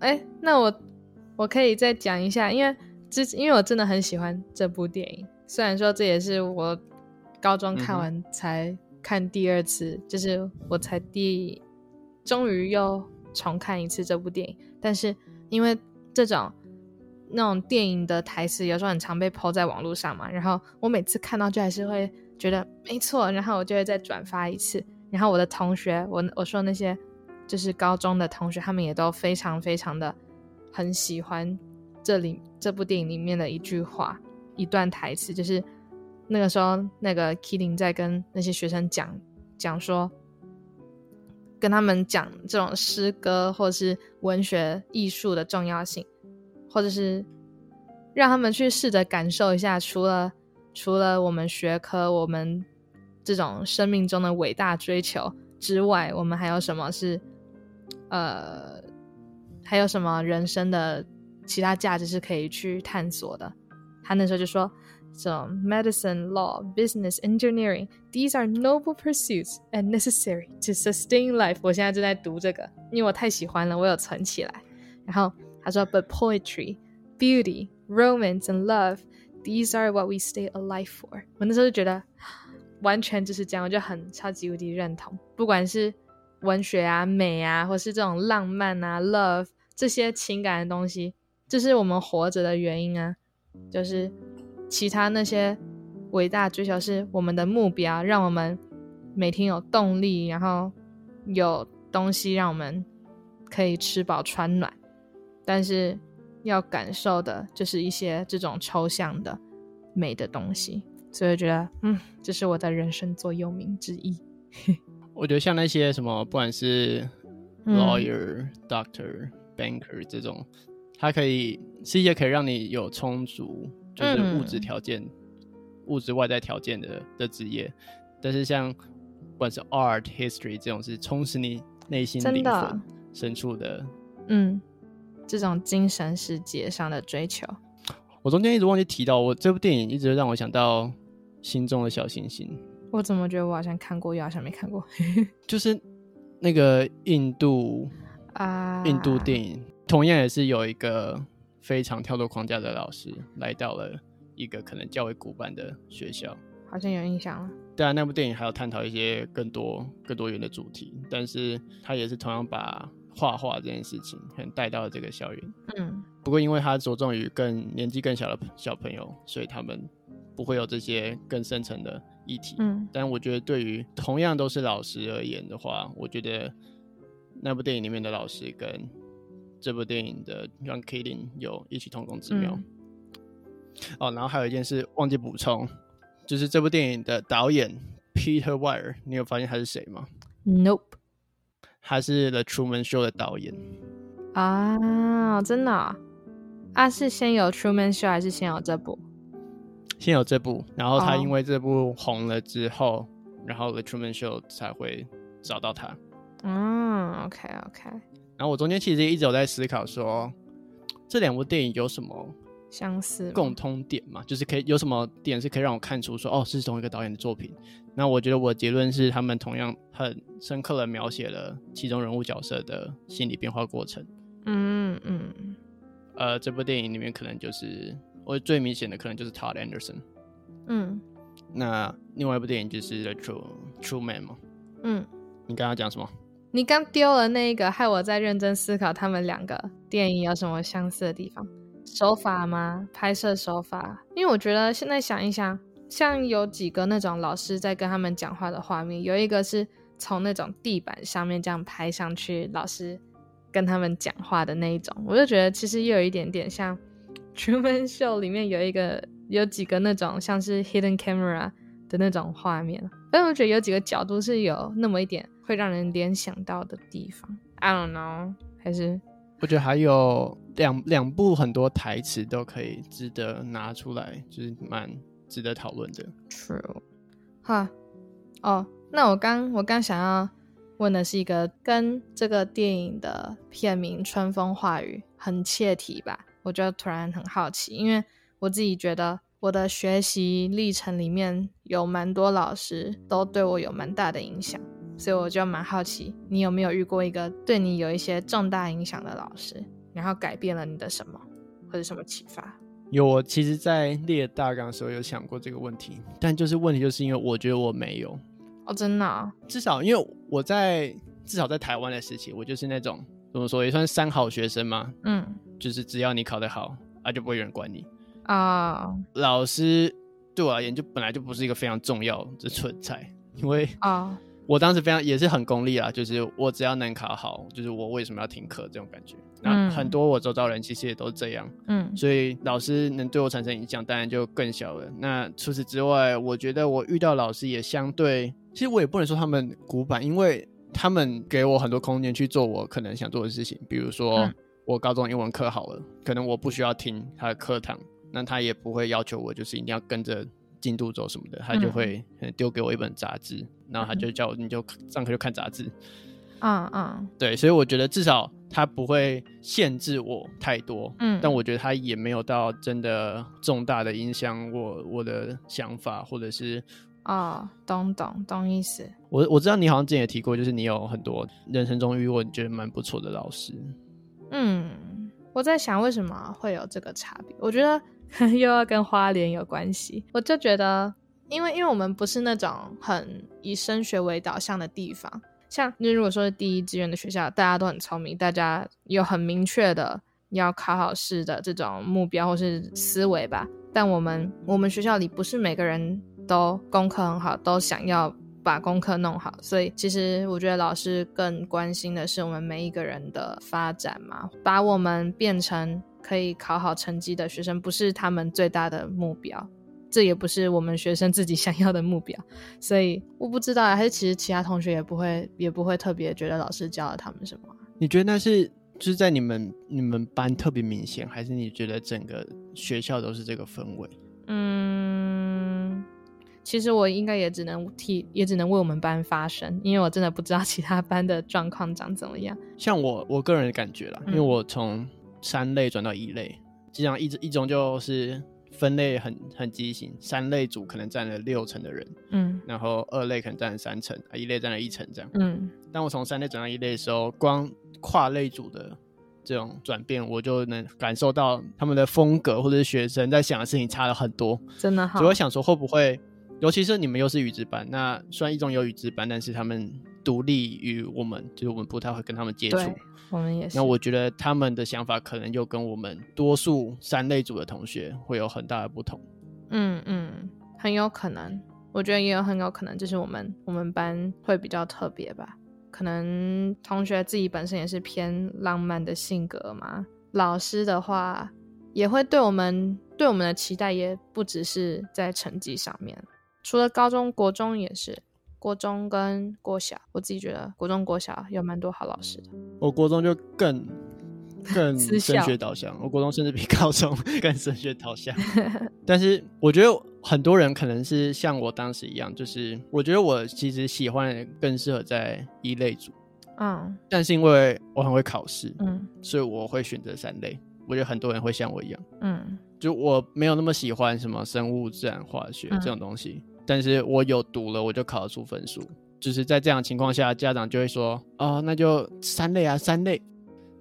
哎，那我我可以再讲一下，因为之因为我真的很喜欢这部电影，虽然说这也是我高中看完才看第二次，就是我才第终于又重看一次这部电影，但是因为这种那种电影的台词有时候很常被抛在网络上嘛，然后我每次看到就还是会觉得没错，然后我就会再转发一次，然后我的同学，我我说那些。就是高中的同学，他们也都非常非常的很喜欢这里这部电影里面的一句话、一段台词，就是那个时候那个 Killing 在跟那些学生讲讲说，跟他们讲这种诗歌或者是文学艺术的重要性，或者是让他们去试着感受一下，除了除了我们学科、我们这种生命中的伟大追求之外，我们还有什么是？呃，还有什么人生的其他价值是可以去探索的？他那时候就说：“这种 medicine, law, business, engineering, these are noble pursuits and necessary to sustain life。”我现在正在读这个，因为我太喜欢了，我有存起来。然后他说：“But poetry, beauty, romance, and love, these are what we stay alive for。”我那时候就觉得完全就是这样，我就很超级无敌认同，不管是。文学啊，美啊，或是这种浪漫啊，love 这些情感的东西，这是我们活着的原因啊。就是其他那些伟大追求是我们的目标，让我们每天有动力，然后有东西让我们可以吃饱穿暖。但是要感受的就是一些这种抽象的美的东西，所以我觉得，嗯，这是我的人生座右铭之一。我觉得像那些什么，不管是 lawyer、doctor、banker 这种，它可以是一些可以让你有充足就是物质条件、物质外在条件的的职业。但是像不管是 art、history 这种，是充实你内心灵魂深处的，嗯，这种精神世界上的追求。我中间一直忘记提到，我这部电影一直让我想到心中的小星星。我怎么觉得我好像看过，又好像没看过？就是那个印度啊，印度电影，同样也是有一个非常跳脱框架的老师来到了一个可能较为古板的学校，好像有印象了。对啊，那部电影还有探讨一些更多更多元的主题，但是他也是同样把画画这件事情很带到了这个校园。嗯，不过因为他着重于更年纪更小的小朋友，所以他们不会有这些更深层的。议题，嗯，但我觉得对于同样都是老师而言的话，我觉得那部电影里面的老师跟这部电影的 Ron Killing 有异曲同工之妙。哦，然后还有一件事忘记补充，就是这部电影的导演 Peter Weir，你有发现他是谁吗？Nope，他是 The Truman Show 的导演。啊，真的？啊，是先有 Truman Show 还是先有这部？先有这部，然后他因为这部红了之后，然后 The Truman Show 才会找到他。嗯，OK OK。然后我中间其实一直有在思考说，这两部电影有什么相似共通点嘛？就是可以有什么点是可以让我看出说，哦，是同一个导演的作品。那我觉得我的结论是，他们同样很深刻的描写了其中人物角色的心理变化过程。嗯嗯。呃，这部电影里面可能就是。我最明显的可能就是 Todd Anderson，嗯，那另外一部电影就是 The True True Man 嘛，嗯，你刚刚讲什么？你刚丢了那一个，害我在认真思考他们两个电影有什么相似的地方，手法吗？拍摄手法？因为我觉得现在想一想，像有几个那种老师在跟他们讲话的画面，有一个是从那种地板上面这样拍上去，老师跟他们讲话的那一种，我就觉得其实又有一点点像。Truman Show 里面有一个有几个那种像是 hidden camera 的那种画面，但我觉得有几个角度是有那么一点会让人联想到的地方。I don't know，还是我觉得还有两两部很多台词都可以值得拿出来，就是蛮值得讨论的。True，哈，哦，那我刚我刚想要问的是一个跟这个电影的片名《春风化雨》很切题吧？我就突然很好奇，因为我自己觉得我的学习历程里面有蛮多老师都对我有蛮大的影响，所以我就蛮好奇，你有没有遇过一个对你有一些重大影响的老师？然后改变了你的什么，或者什么启发？有，我其实，在列大纲的时候有想过这个问题，但就是问题，就是因为我觉得我没有哦，真的，至少因为我在至少在台湾的时期，我就是那种怎么说也算三好学生嘛，嗯，就是只要你考得好啊，就不会有人管你啊。老师对我而言就本来就不是一个非常重要的存在，因为啊。我当时非常也是很功利啊，就是我只要能考好，就是我为什么要停课这种感觉。那很多我周遭人其实也都这样，嗯，所以老师能对我产生影响，当然就更小了。那除此之外，我觉得我遇到老师也相对，其实我也不能说他们古板，因为他们给我很多空间去做我可能想做的事情。比如说我高中英文课好了，可能我不需要听他的课堂，那他也不会要求我就是一定要跟着。进度走什么的，他就会丢给我一本杂志，然后他就叫我你就上课就看杂志，嗯嗯，对，所以我觉得至少他不会限制我太多，嗯，但我觉得他也没有到真的重大的影响我我的想法，或者是啊，懂懂懂意思。我我知道你好像之前也提过，就是你有很多人生中遇过你觉得蛮不错的老师，嗯，我在想为什么会有这个差别，我觉得。又要跟花莲有关系，我就觉得，因为因为我们不是那种很以升学为导向的地方，像你如果说是第一志愿的学校，大家都很聪明，大家有很明确的要考好试的这种目标或是思维吧。但我们我们学校里不是每个人都功课很好，都想要把功课弄好，所以其实我觉得老师更关心的是我们每一个人的发展嘛，把我们变成。可以考好成绩的学生不是他们最大的目标，这也不是我们学生自己想要的目标，所以我不知道，还是其实其他同学也不会也不会特别觉得老师教了他们什么？你觉得那是就是在你们你们班特别明显，还是你觉得整个学校都是这个氛围？嗯，其实我应该也只能替也只能为我们班发声，因为我真的不知道其他班的状况长怎么样。像我我个人的感觉啦，因为我从三类转到一类，这样一一种就是分类很很畸形，三类组可能占了六成的人，嗯，然后二类可能占了三成，啊，一类占了一成这样，嗯。当我从三类转到一类的时候，光跨类组的这种转变，我就能感受到他们的风格或者是学生在想的事情差了很多，真的。所以我想说，会不会，尤其是你们又是语资班，那虽然一中有语资班，但是他们独立于我们，就是我们不太会跟他们接触。我们也是。那我觉得他们的想法可能又跟我们多数三类组的同学会有很大的不同。嗯嗯，很有可能。我觉得也有很有可能，就是我们我们班会比较特别吧。可能同学自己本身也是偏浪漫的性格嘛。老师的话也会对我们对我们的期待也不只是在成绩上面，除了高中国中也是。国中跟国小，我自己觉得国中国小有蛮多好老师的。我国中就更 更升学导向，我国中甚至比高中 更升学导向。但是我觉得很多人可能是像我当时一样，就是我觉得我其实喜欢更适合在一类组，嗯，但是因为我很会考试，嗯，所以我会选择三类。我觉得很多人会像我一样，嗯，就我没有那么喜欢什么生物、自然、化学这种东西。但是我有读了，我就考得出分数。就是在这样情况下，家长就会说：“哦，那就三类啊，三类，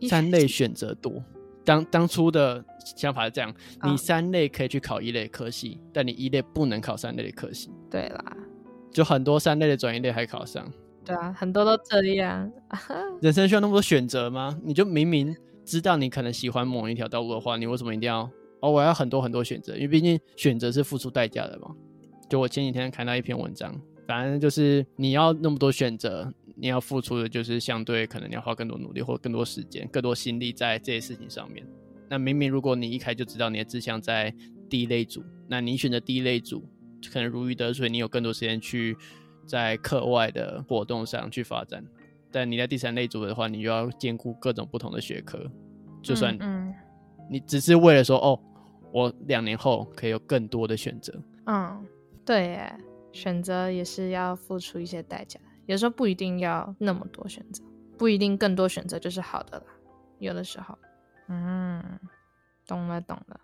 三类选择多。”当当初的想法是这样：你三类可以去考一类科系，但你一类不能考三类的科系。对啦，就很多三类的转一类还考上。对啊，很多都这样。人生需要那么多选择吗？你就明明知道你可能喜欢某一条道路的话，你为什么一定要哦？我要很多很多选择，因为毕竟选择是付出代价的嘛。就我前几天看到一篇文章，反正就是你要那么多选择，你要付出的就是相对可能你要花更多努力或更多时间、更多心力在这些事情上面。那明明如果你一开就知道你的志向在第一类组，那你选择第一类组，可能如鱼得水，你有更多时间去在课外的活动上去发展。但你在第三类组的话，你就要兼顾各种不同的学科，就算嗯你只是为了说哦，我两年后可以有更多的选择，嗯。对，耶，选择也是要付出一些代价，有时候不一定要那么多选择，不一定更多选择就是好的了，有的时候，嗯，懂了，懂了。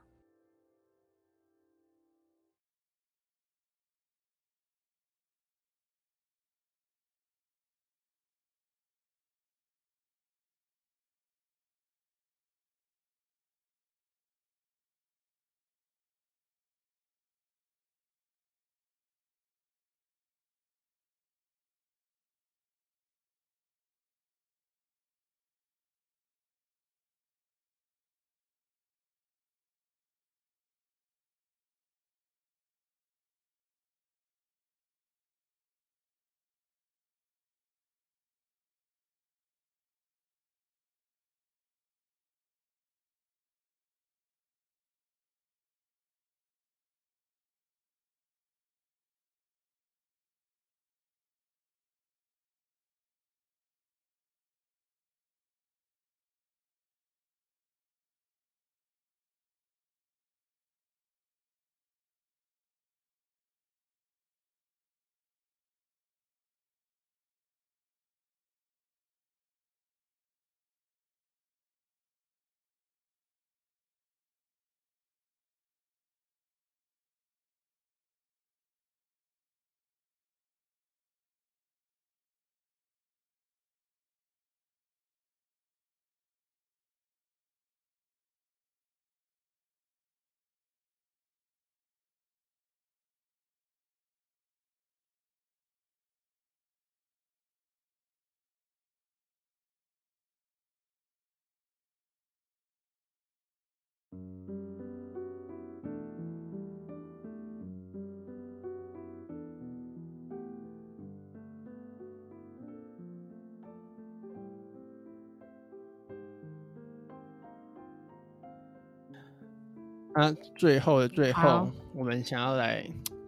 那最后的最后，我们想要来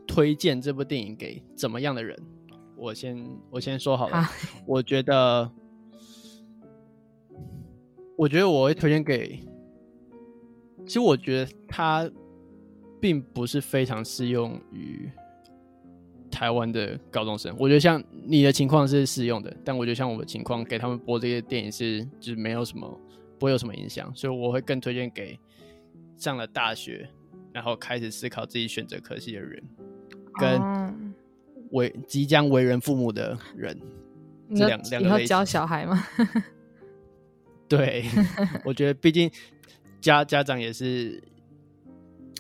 推荐这部电影给怎么样的人？我先我先说好了，我觉得，我觉得我会推荐给，其实我觉得它并不是非常适用于台湾的高中生。我觉得像你的情况是适用的，但我觉得像我的情况，给他们播这些电影是就是没有什么不会有什么影响，所以我会更推荐给上了大学，然后开始思考自己选择科系的人，跟。为即将为人父母的人，两两个教小孩吗？对，我觉得毕竟家家长也是，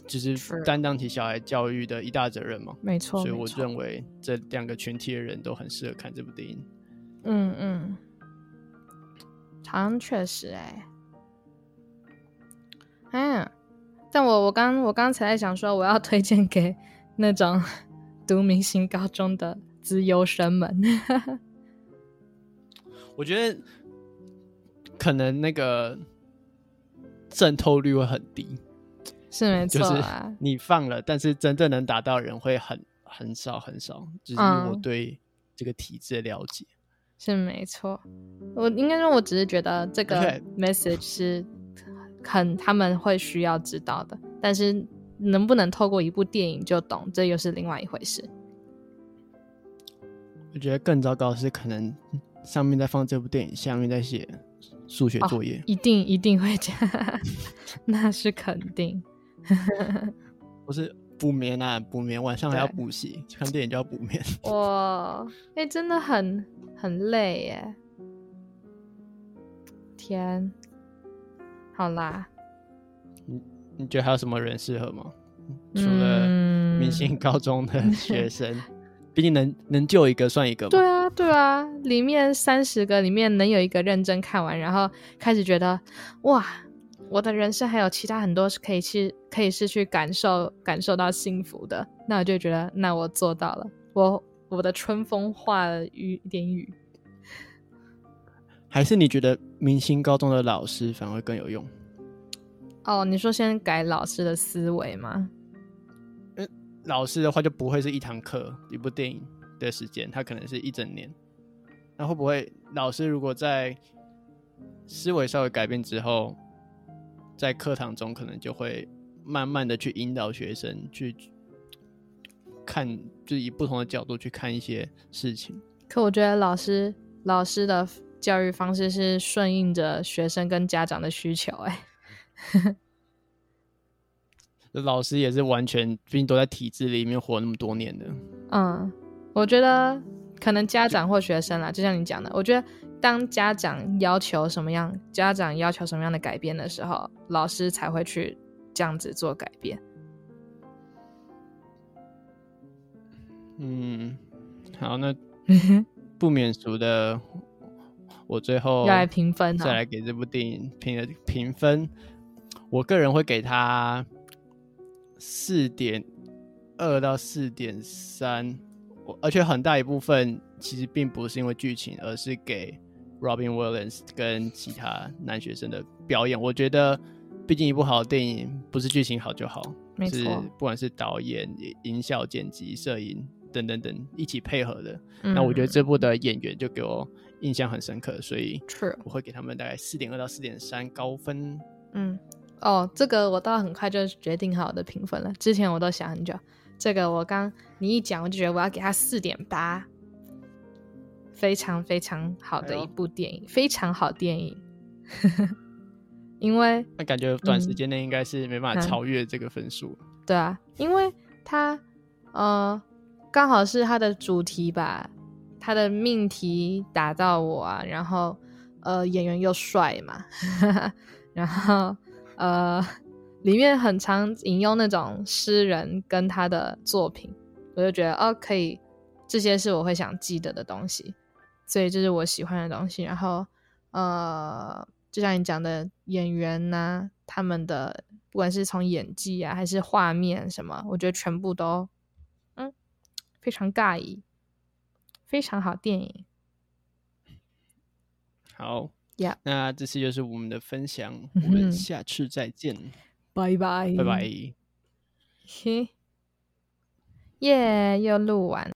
就是担当起小孩教育的一大责任嘛。没错，所以我认为这两个群体的人都很适合看这部电影。嗯嗯，好像确实哎，嗯，但我我刚我刚才在想说，我要推荐给那种。读明星高中的资优生们，我觉得可能那个渗透率会很低，是没 错啊。你放了，但是真正能达到人会很很少很少。就是我对这个体制的了解是没错。我应该说，我只是觉得这个 message 是很他们会需要知道的，但是。能不能透过一部电影就懂，这又是另外一回事。我觉得更糟糕的是，可能上面在放这部电影，下面在写数学作业，一定一定会这样，那是肯定。不是补眠啊，补眠，晚上还要补习，看电影就要补眠。哇，哎，真的很很累耶！天，好啦。你你觉得还有什么人适合吗？除了明星高中的学生，毕竟能能救一个算一个。对啊，对啊，里面三十个里面能有一个认真看完，然后开始觉得哇，我的人生还有其他很多是可以去，可以是去感受感受到幸福的。那我就觉得，那我做到了。我我的春风化了雨一点雨。还是你觉得明星高中的老师反而更有用？哦，你说先改老师的思维吗？嗯，老师的话就不会是一堂课、一部电影的时间，他可能是一整年。那会不会老师如果在思维稍微改变之后，在课堂中可能就会慢慢的去引导学生去看，就以不同的角度去看一些事情。可我觉得老师老师的教育方式是顺应着学生跟家长的需求，哎。老师也是完全，毕竟都在体制里面活那么多年的。嗯，我觉得可能家长或学生啦，就像你讲的，我觉得当家长要求什么样，家长要求什么样的改变的时候，老师才会去这样子做改变。嗯，好，那 不免俗的，我最后要来评分，再来给这部电影评的评分。我个人会给他四点二到四点三，而且很大一部分其实并不是因为剧情，而是给 Robin Williams 跟其他男学生的表演。我觉得，毕竟一部好的电影不是剧情好就好，是不管是导演、音效、剪辑、摄影等等等一起配合的。那我觉得这部的演员就给我印象很深刻，所以我会给他们大概四点二到四点三高分。嗯。哦，这个我倒很快就决定好的评分了。之前我都想很久，这个我刚你一讲，我就觉得我要给他四点八，非常非常好的一部电影，非常好电影。因为那感觉短时间内应该是没办法超越这个分数。对啊，因为它呃刚好是它的主题吧，他的命题打到我啊，然后呃演员又帅嘛，然后。呃，里面很常引用那种诗人跟他的作品，我就觉得哦，可以，这些是我会想记得的东西，所以这是我喜欢的东西。然后，呃，就像你讲的演员呐，他们的不管是从演技啊，还是画面什么，我觉得全部都，嗯，非常尬意，非常好电影。好。那这次就是我们的分享，我们下次再见，拜拜，拜拜。嘿，耶，又录完。